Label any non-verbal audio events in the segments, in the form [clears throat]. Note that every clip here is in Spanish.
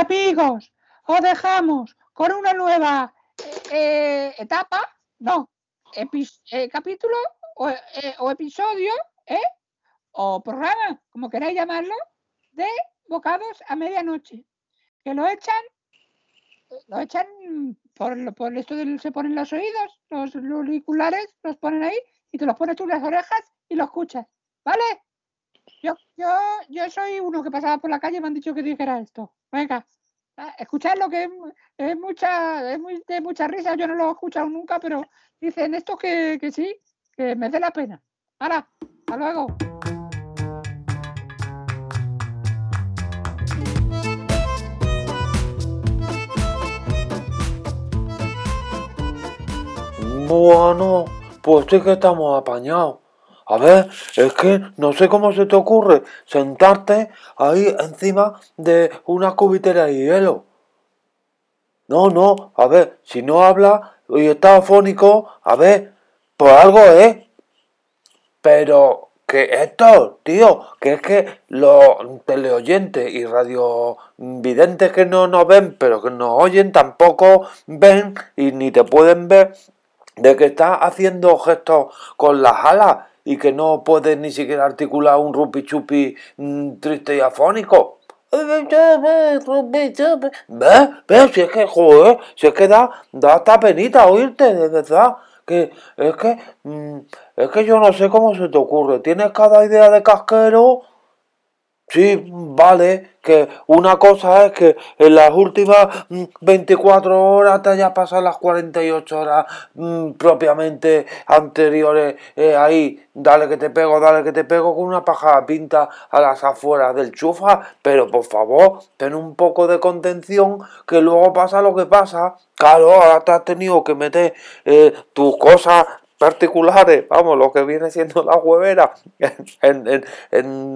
Amigos, os dejamos con una nueva eh, etapa, no, eh, capítulo o, episodio, ¿eh? o programa, como queráis llamarlo, de bocados a medianoche. Que lo echan, lo echan por, por esto del se ponen los oídos, los, auriculares, los ponen ahí y te los pones tú en las orejas y lo escuchas. ¿Vale? Yo, yo, yo soy uno que pasaba por la calle y me han dicho que dijera esto. Venga, escuchadlo que es, mucha, es muy, de mucha risa, yo no lo he escuchado nunca, pero dicen esto que, que sí, que me dé la pena. Ahora, hasta luego. Bueno, pues sí que estamos apañados. A ver, es que no sé cómo se te ocurre sentarte ahí encima de una cubitera de hielo. No, no, a ver, si no habla y está afónico, a ver, por algo es. Pero que esto, tío, que es que los teleoyentes y radiovidentes que no nos ven, pero que nos oyen, tampoco ven y ni te pueden ver de que estás haciendo gestos con las alas y que no puedes ni siquiera articular un rupi chupi mm, triste y afónico. ¿Ves? ¿Ves? Si es que, joder, si es que da, da hasta penita oírte, de verdad. Que es que, mm, es que yo no sé cómo se te ocurre. Tienes cada idea de casquero Sí, vale, que una cosa es que en las últimas 24 mm, horas te hayas pasado las 48 horas mm, propiamente anteriores eh, ahí, dale que te pego, dale que te pego con una paja pinta a las afueras del chufa, pero por favor, ten un poco de contención que luego pasa lo que pasa. Claro, ahora te has tenido que meter eh, tus cosas particulares, vamos, lo que viene siendo la huevera, en,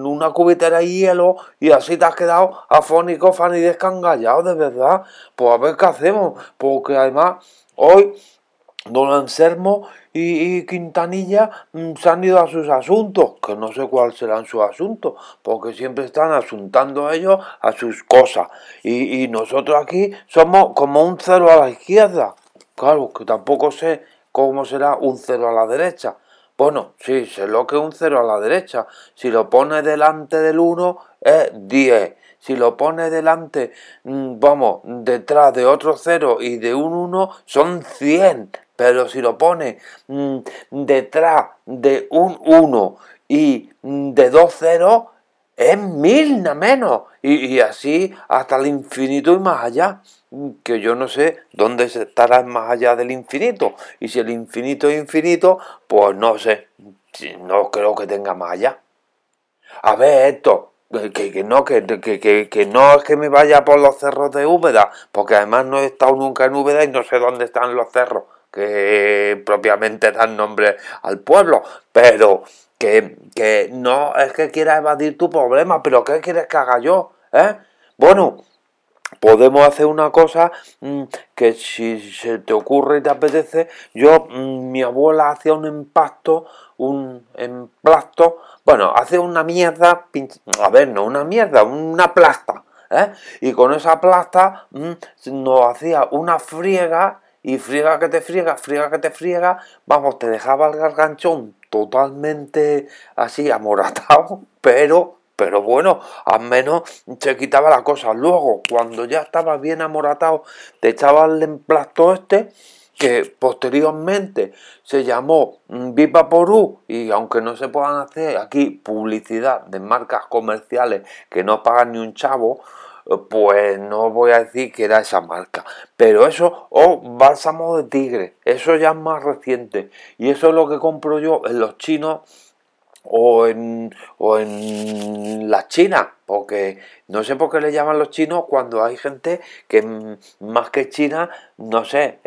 una cubitera de hielo y así te has quedado afónico, fan y descangallado, de verdad. Pues a ver qué hacemos, porque además hoy don Anselmo y, Quintanilla mm, se han ido a sus asuntos, que no sé cuál serán sus asuntos, porque siempre están asuntando ellos a sus cosas. Y, y nosotros aquí somos como un cero a la izquierda. Claro, que tampoco sé ¿cómo será un cero a la derecha? Bueno, sí, sé lo que es un cero a la derecha. Si lo pone delante del 1 es 10. Si lo pone delante, mm, vamos, detrás de otro 0 y de un 1 son 100. Pero si lo pone mm, detrás de un 1 y mm, de dos ceros, es mil nada menos. Y, así hasta el infinito y más allá. Que yo no sé dónde estará más allá del infinito. Y si el infinito es infinito, pues no sé. No creo que tenga más allá. A ver, esto, que, no, que, que, que, no es que me vaya por los cerros de Úbeda, porque además no he estado nunca en Úbeda y no sé dónde están los cerros que propiamente dan nombre al pueblo, pero que, no es que quiera evadir tu problema, pero ¿qué quieres que haga yo? ¿Eh? Bueno, podemos hacer una cosa mm, que si se te ocurre y te apetece, yo, mm, mi abuela hacía un empasto, un emplasto, bueno, hace una mierda, a ver, no una mierda, una plasta, ¿eh? Y con esa plasta mm, nos hacía una friega y friega que te friega, friega que te friega, vamos, te dejaba el garganchón totalmente así amoratado, [laughs] pero, pero bueno, al menos se quitaba la cosa. Luego, cuando ya estaba bien amoratado, te echaba el emplasto este, que posteriormente se llamó Viva Porú y aunque no se puedan hacer aquí publicidad de marcas comerciales que no pagan ni un chavo, pues no voy a decir que era esa marca. Pero eso, o bálsamo de tigre, eso ya es más reciente. Y eso es lo que compro yo en los chinos o en, o en la China, porque no sé por qué le llaman los chinos cuando hay gente que más que China, no sé,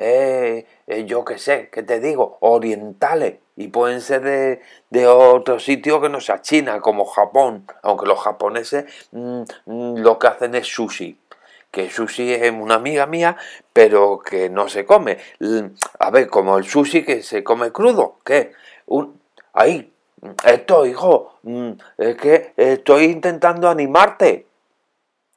yo qué sé, ¿qué te digo? Orientales y pueden ser de, de, otro sitio que no sea China, como Japón, aunque los japoneses mm, mm, lo que hacen es sushi. Que sushi es una amiga mía, pero que no se come. A ver, como el sushi que se come crudo, ¿qué? Un, ahí, esto, hijo, mm, es que estoy intentando animarte.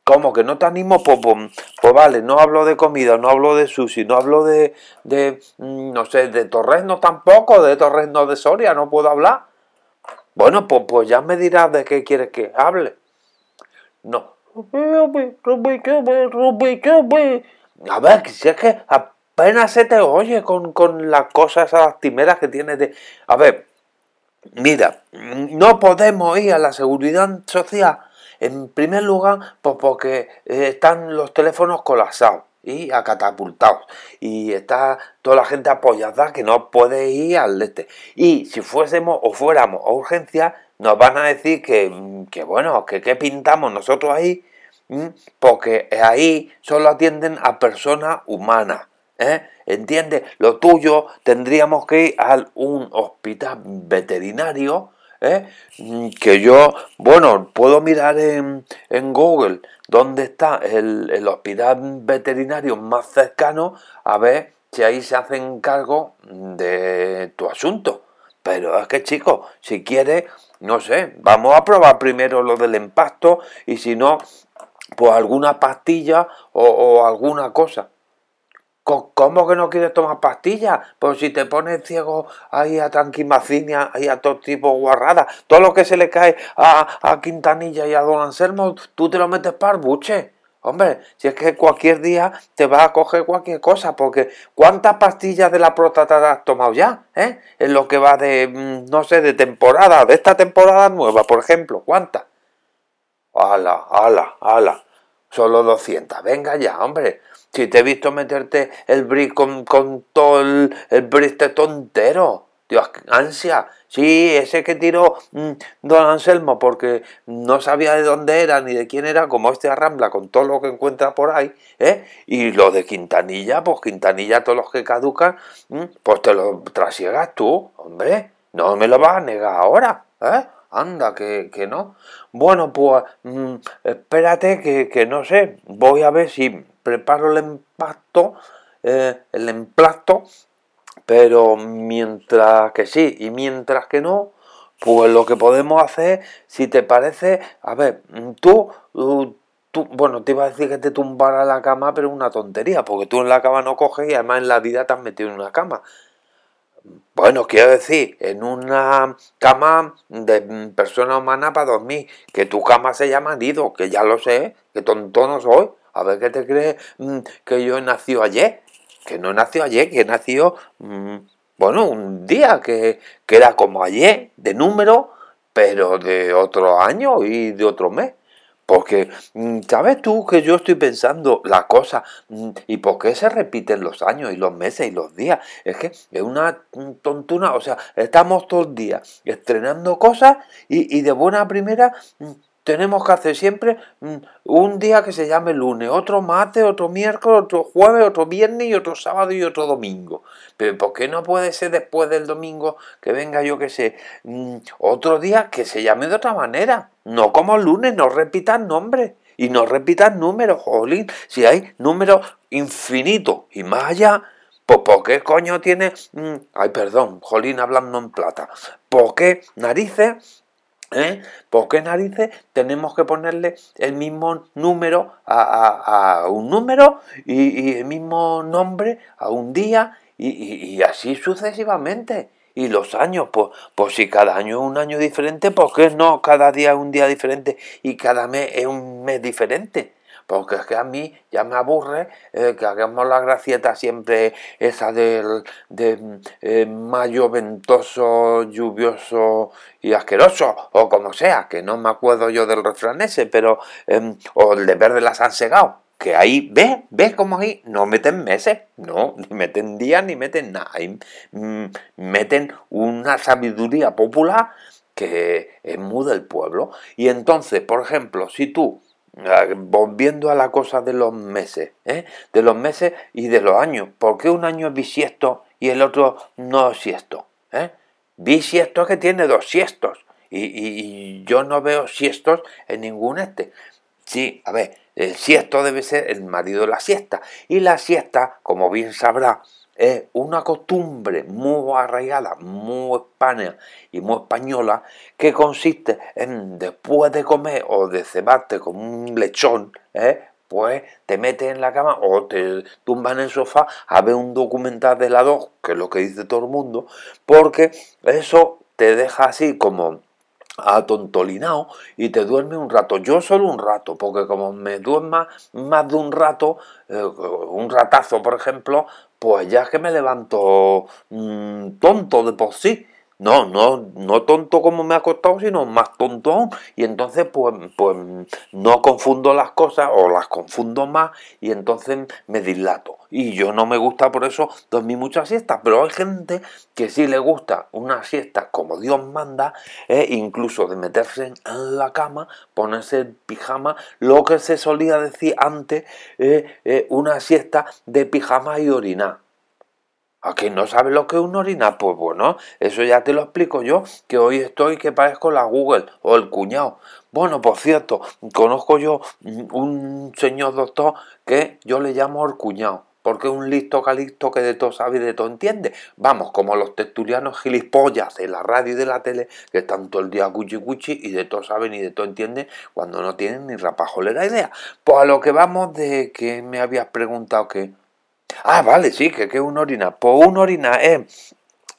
¿Cómo que no te animo? Pues, pues, pues, vale, no hablo de comida, no hablo de sushi, no hablo de, de mm, no sé, de Torresno tampoco, de Torresno de Soria, no puedo hablar. Bueno, pues, pues ya me dirás de qué quieres que hable. No. A ver, si es que apenas se te oye con, con las cosas esas lastimeras que tienes de... A ver, mira, no podemos ir a la seguridad social en primer lugar, pues porque eh, están los teléfonos colapsados y acatapultados. Y está toda la gente apoyada que no puede ir al este. Y si fuésemos o fuéramos a urgencia, nos van a decir que, que bueno, que qué pintamos nosotros ahí, porque ahí solo atienden a personas humanas. ¿Eh? ¿Entiendes? Lo tuyo tendríamos que ir a un hospital veterinario ¿eh? que yo, bueno, puedo mirar en, en Google dónde está el, hospital veterinario más cercano a ver si ahí se hacen cargo de tu asunto. Pero es que chicos, si quieres, no sé, vamos a probar primero lo del empasto y si no, pues alguna pastilla o alguna cosa. ¿Cómo que no quieres tomar pastillas? Pues si te pones ciego ahí a tranquimacinia, ahí a todo tipo de guarradas, todo lo que se le cae a, Quintanilla y a Don Anselmo, tú te lo metes para el buche. Hombre, si es que cualquier día te va a coger cualquier cosa, porque ¿cuántas pastillas de la próstata has tomado ya? ¿Eh? En lo que va de, mm, no sé, de temporada, de esta temporada nueva, por ejemplo, ¿cuántas? ¡Hala, hala, hala! Solo 200. Venga ya, hombre. Si te he visto meterte el brick con, todo el, el brick de tontero. Dios, ansia. Sí, ese que tiró mm, don Anselmo porque no sabía de dónde era ni de quién era, como este arrambla con todo lo que encuentra por ahí, ¿eh? Y lo de Quintanilla, pues Quintanilla, todos los que caducan, mm, pues te lo trasiegas tú, hombre. No me lo vas a negar ahora, ¿eh? Anda, que, que no. Bueno, pues mm, espérate que, que no sé, voy a ver si preparo el empasto, eh, el emplasto, pero mientras que sí y mientras que no, pues lo que podemos hacer, si te parece, a ver, tú, tú, bueno, te iba a decir que te tumbara la cama, pero una tontería, porque tú en la cama no coges y además en la vida te has metido en una cama. Bueno, quiero decir, en una cama de persona humana para dormir, que tu cama se llama nido, que ya lo sé, que tonto no soy. A ver qué te crees mm, que yo he nacido ayer. Que no he nacido ayer, que he nacido, mm, bueno, un día que, que era como ayer, de número, pero de otro año y de otro mes. Porque, mm, ¿sabes tú que yo estoy pensando la cosa? ¿Y por qué se repiten los años y los meses y los días? Es que es una tontuna, o sea, estamos todos los días estrenando cosas y de buena primera tenemos que hacer siempre mm, un día que se llame lunes, otro martes, otro miércoles, otro jueves, otro viernes y otro sábado y otro domingo. Pero ¿por qué no puede ser después del domingo que venga yo que sé, mm, otro día que se llame de otra manera? No como lunes, no repitan nombres y no repitan números, jolín. Si hay números infinitos y más allá, pues ¿por qué coño tiene... Mm, ay, perdón, jolín hablando en plata. ¿Por qué narices ¿Eh? ¿Por qué narices tenemos que ponerle el mismo número a, un número y, el mismo nombre a un día y, así sucesivamente? Y los años, pues, pues si cada año es un año diferente, ¿por qué no cada día es un día diferente y cada mes es un mes diferente? Porque es que a mí ya me aburre eh, que hagamos la gracieta siempre esa del de, eh, mayo ventoso, lluvioso y asqueroso, o como sea, que no me acuerdo yo del refrán ese, pero, em, o el de verde las han segado, que ahí, ¿ves? ¿Ves cómo ahí? No meten meses, no, ni meten días, ni meten nada, ahí, mm, meten una sabiduría popular que es muy del pueblo. Y entonces, por ejemplo, si tú volviendo a la cosa de los meses, ¿eh? de los meses y de los años. ¿Por qué un año es bisiesto y el otro no siesto? ¿eh? Bisiesto que tiene dos siestos y, yo no veo siestos en ningún este. Sí, a ver, el siesto debe ser el marido de la siesta y la siesta, como bien sabrá, es una costumbre muy arraigada, muy hispana y muy española, que consiste en después de comer o de cebarte con un lechón, ¿eh? pues te metes en la cama o te tumbas en el sofá a ver un documental de la 2, que es lo que dice todo el mundo, porque eso te deja así como atontolinado y te duerme un rato. Yo solo un rato, porque como me duerma más de un rato, eh, un ratazo por ejemplo, pues ya es que me levanto mm, tonto de por sí. No, no, no tonto como me ha costado, sino más tonto Y entonces, pues, pues no confundo las cosas o las confundo más y entonces me dilato. Y yo no me gusta por eso dormir muchas siestas, pero hay gente que sí le gusta una siesta como Dios manda, e incluso de meterse en la cama, ponerse el pijama, lo que se solía decir antes, eh, una siesta de pijama y orinar. ¿A que no sabes lo que es un orina? Pues bueno, eso ya te lo explico yo, que hoy estoy que parezco la Google o el cuñado. Bueno, por cierto, conozco yo un señor doctor que yo le llamo el cuñado, porque es un listo calixto que de todo sabe y de todo entiende. Vamos, como los tertulianos gilipollas de la radio y de la tele, que están todo el día cuchi cuchi y de todo saben y de todo entienden cuando no tienen ni rapajolera idea. Pues a lo que vamos de que me habías preguntado que Ah, vale, sí, que, que una orina. Pues una orina es,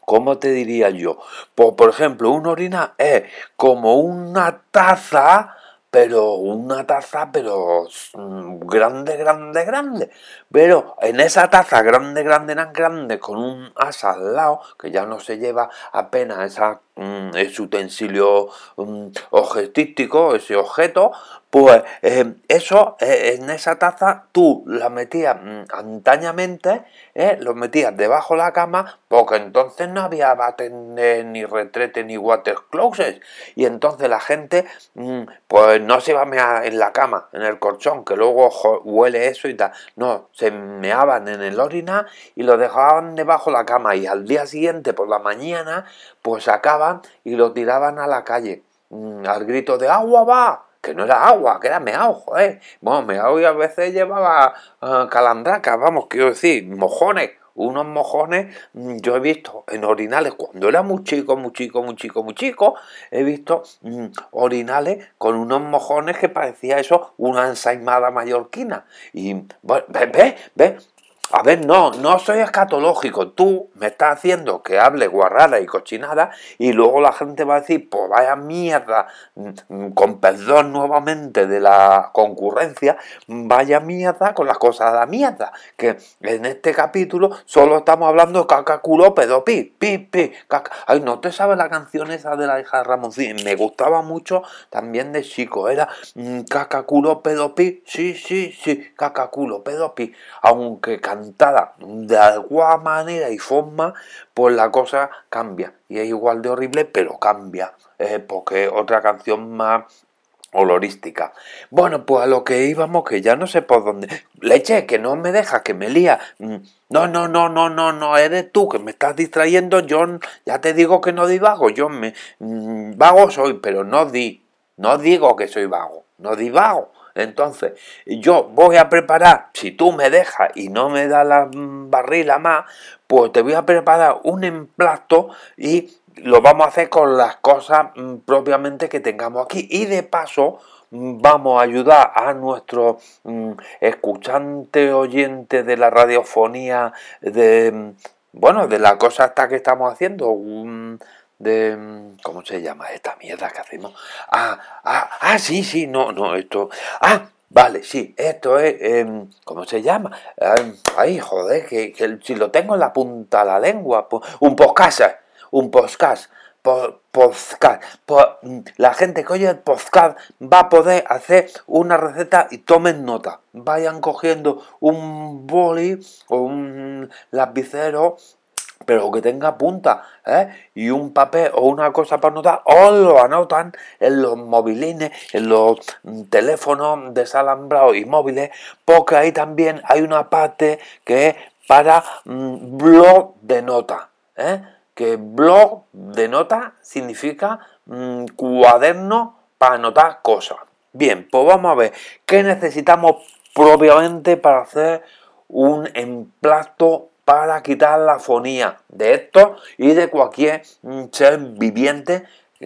¿cómo te diría yo? Pues, por ejemplo, una orina es como una taza, pero una taza, pero mm, grande, grande, grande. Pero en esa taza grande, grande, grande, con un asa al lado, que ya no se lleva apenas esa, mm, ese utensilio mm, objetístico, ese objeto, pues eh, eso, eh, en esa taza, tú la metías mm, antañamente, eh, lo metías debajo de la cama, porque entonces no había bates ni retrete ni water closets. Y entonces la gente, mm, pues no se iba a mear en la cama, en el colchón, que luego huele eso y tal. No, se meaban en el orina y lo dejaban debajo de la cama. Y al día siguiente, por la mañana, pues sacaban y lo tiraban a la calle. Mm, al grito de agua va que no era agua, que era meao, joder. Bueno, meao y a veces llevaba uh, calandraca, vamos, quiero decir, mojones. Unos mojones, mm, yo he visto en orinales, cuando era muy chico, muy chico, muy chico, muy chico, he visto mm, orinales con unos mojones que parecía eso una ensaimada mallorquina. Y, bueno, ve, ve, ve, a ver, no, no soy escatológico. Tú me estás haciendo que hable guarrada y cochinada y luego la gente va a decir, pues vaya mierda, mm, con perdón nuevamente de la concurrencia, vaya mierda con las cosas de la mierda. Que en este capítulo solo estamos hablando caca, culo, pedo, pi, pi, pi, caca. Ay, no te sabes la canción esa de la hija de Ramón. Sí, me gustaba mucho también de chico. Era mm, caca, culo, pi. Sí, sí, sí, caca, culo, pedo, pi. Aunque de alguna manera y forma, pues la cosa cambia. Y es igual de horrible, pero cambia. Eh, porque otra canción más olorística. Bueno, pues a lo que íbamos, que ya no sé por dónde. Leche, que no me dejas, que me lía. Mm, no, no, no, no, no, no, eres tú que me estás distrayendo. Yo ya te digo que no divago. Yo me. Mm, vago soy, pero no di. No digo que soy vago. No divago. Entonces, yo voy a preparar, si tú me dejas y no me das la barrila más, pues te voy a preparar un emplasto y lo vamos a hacer con las cosas mm, propiamente que tengamos aquí. Y de paso, mm, vamos a ayudar a nuestro mm, escuchante oyente de la radiofonía de bueno de la cosa hasta que estamos haciendo de... Mm, ¿Cómo se llama esta mierda que hacemos? Ah, ah, ah, sí, sí, no, no, esto... Ah, vale, sí, esto es... Em, ¿Cómo se llama? ay, joder, que, si lo tengo en la punta de la lengua, un podcast, un podcast. Podcast. Mm, la gente que oye el podcast va a poder hacer una receta y tomen nota. Vayan cogiendo un boli o un lapicero pero que tenga punta, ¿eh? y un papel o una cosa para anotar, o lo anotan en los movilines, en los teléfonos desalambrados y móviles, porque ahí también hay una parte que es para mm, blog de nota, ¿eh? que blog de nota significa mm, cuaderno para anotar cosas. Bien, pues vamos a ver qué necesitamos propiamente para hacer un emplasto para quitar la fonía de esto y de cualquier mm, ser viviente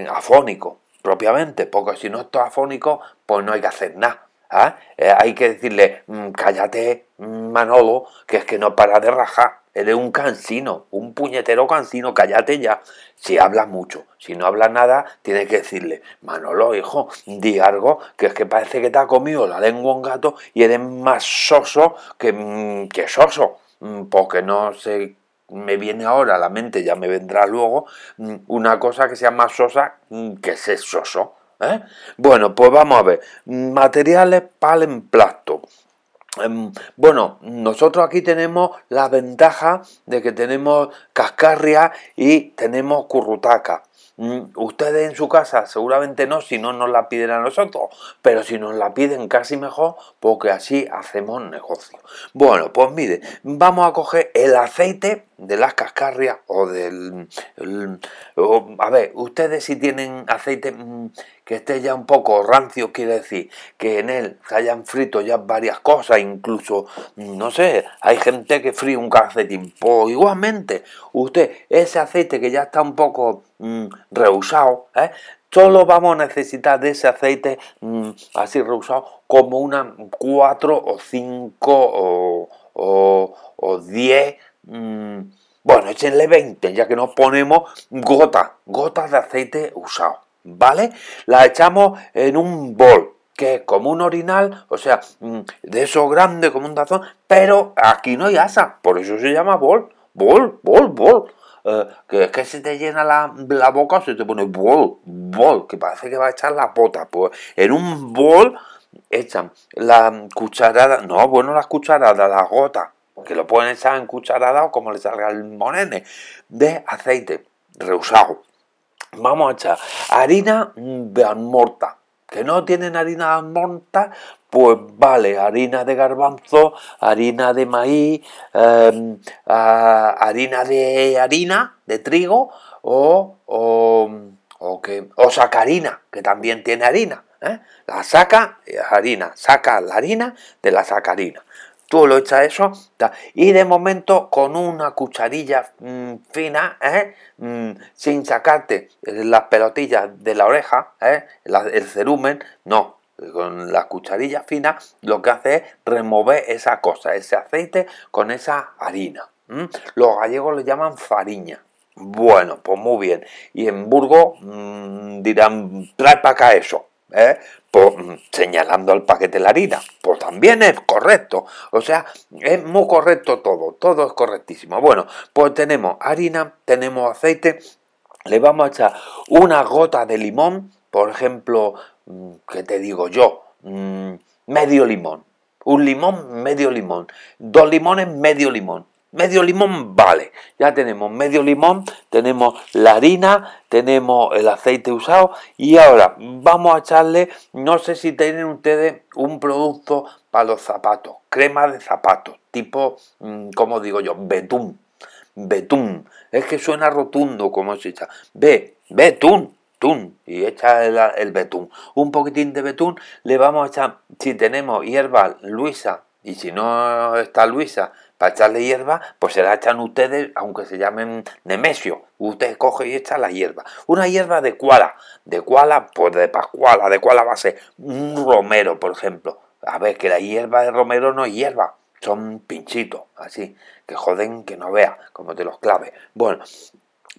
afónico, propiamente, porque si no esto es afónico, pues no hay que hacer nada. ¿ah? Eh, hay que decirle, mm, cállate, mm, Manolo, que es que no para de rajar. Eres un cansino, un puñetero cansino, cállate ya. Si hablas mucho, si no hablas nada, tienes que decirle, Manolo, hijo, di algo, que es que parece que te ha comido la lengua un gato y eres más soso que, que soso. Porque no sé me viene ahora a la mente, ya me vendrá luego, una cosa que sea más sosa que ser soso. ¿Eh? Bueno, pues vamos a ver. Materiales para el emplasto. Em, bueno, nosotros aquí tenemos la ventaja de que tenemos cascarria y tenemos currutaca. Mm, ustedes en su casa seguramente no, si no nos la piden a nosotros, pero si nos la piden casi mejor, porque así hacemos negocio. Bueno, pues mire, vamos a coger el aceite de las cascarrias o del... a ver, ustedes si tienen aceite mm, que esté ya un poco rancio, quiere decir que en él se hayan frito ya varias cosas, incluso, mm, no sé, hay gente que fríe un calcetín. Pues igualmente, usted, ese aceite que ya está un poco Mm, reusado, ¿eh? solo vamos a necesitar de ese aceite así reusado como una 4 o 5 o, 10, mm, bueno, échenle 20, ya que nos ponemos gotas, gotas de aceite usado, ¿vale? La echamos en un bol, que es como un orinal, o sea, de eso grande como un tazón, pero aquí no hay asa, por eso se llama bol, bol, bol, bol. Eh, que es que se te llena la, la, boca, se te pone bol, bol, que parece que va a echar la pota. Pues en un bol echan la cucharada, no, bueno, las cucharadas, las gotas, que lo pueden echar en cucharada o como le salga el monene, de aceite reusado. Vamos a echar harina de morta, que no tienen harina morta, pues vale, harina de garbanzo, harina de maíz, em, harina de harina, de trigo, o, o, que, o sacarina, que también tiene harina. ¿eh? La saca, harina, saca la harina de la sacarina. Tú lo echas eso y de momento con una cucharilla mm, fina, ¿eh? mm, sin sacarte las pelotillas de la oreja, ¿eh? el cerumen, no, con la cucharilla fina lo que hace es remover esa cosa, ese aceite con esa harina. Los gallegos le llaman fariña. Bueno, pues muy bien. Y en Burgos mm, dirán, trae para acá eso. ¿Eh? Mm, señalando al paquete la harina. Pues también es correcto. O sea, es muy correcto todo. Todo es correctísimo. Bueno, pues tenemos harina, tenemos aceite. Le vamos a echar una gota de limón. Por ejemplo, Mm, ¿qué te digo yo? Mm, medio limón. Un limón, medio limón. Dos limones, medio limón. Medio limón vale. Ya tenemos medio limón, tenemos la harina, tenemos el aceite usado y ahora vamos a echarle, no sé si tienen ustedes un producto para los zapatos, crema de zapatos, tipo, mm, como digo yo, betún. Betún. Es que suena rotundo como se echa. Ve, betún y echa el, betún. Un poquitín de betún le vamos a echar, si tenemos hierba luisa y si no está luisa, para echarle hierba, pues se la echan ustedes, aunque se llamen nemesio. Usted coge y echa la hierba. Una hierba de cuala. De cuala, pues de pascuala. De cuala va a ser un romero, por ejemplo. A ver, que la hierba de romero no es hierba. Son pinchitos, así. Que joden que no vea, como te los clave. Bueno,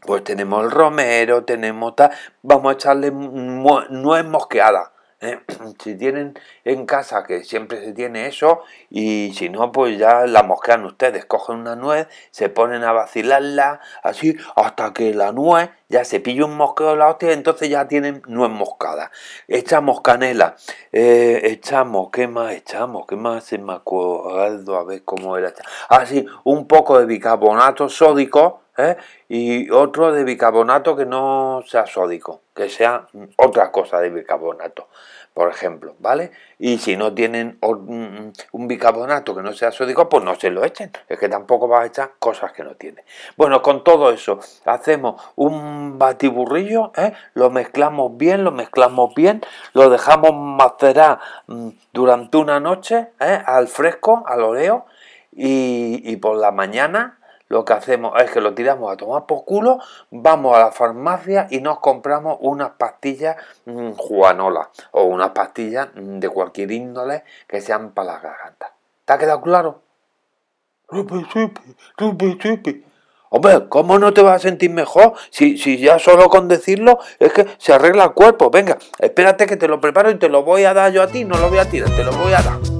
pues tenemos el romero, tenemos tal, vamos a echarle nuez mosqueada. [clears throat] Si tienen en casa, que siempre se tiene eso, y si no, pues ya la mosquean ustedes. Cogen una nuez, se ponen a vacilarla, así, hasta que la nuez ya se pilla un mosqueo la hostia, entonces ya tienen nuez moscada. Echamos canela, eh, echamos, ¿qué más echamos? ¿Qué más se me acuerdo? A ver cómo era. Así, ah, un poco de bicarbonato sódico ¿eh? y otro de bicarbonato que no sea sódico, que sea otra cosa de bicarbonato, por ejemplo, ¿vale? Y si no tienen un, bicarbonato que no sea sódico, pues no se lo echen, es que tampoco vas a echar cosas que no tiene. Bueno, con todo eso hacemos un batiburrillo, ¿eh? lo mezclamos bien, lo mezclamos bien, lo dejamos macerar mm, durante una noche ¿eh? al fresco, al oreo, y, y por la mañana lo que hacemos es que lo tiramos a tomar por culo, vamos a la farmacia y nos compramos unas pastillas mm, juanolas o unas pastillas mm, de cualquier índole que sean para la garganta. ¿Te ha quedado claro? Hombre, ¿cómo no te vas a sentir mejor? Si, si ya solo con decirlo es que se arregla el cuerpo. Venga, espérate que te lo preparo y te lo voy a dar yo a ti, no lo voy a tirar, te lo voy a dar.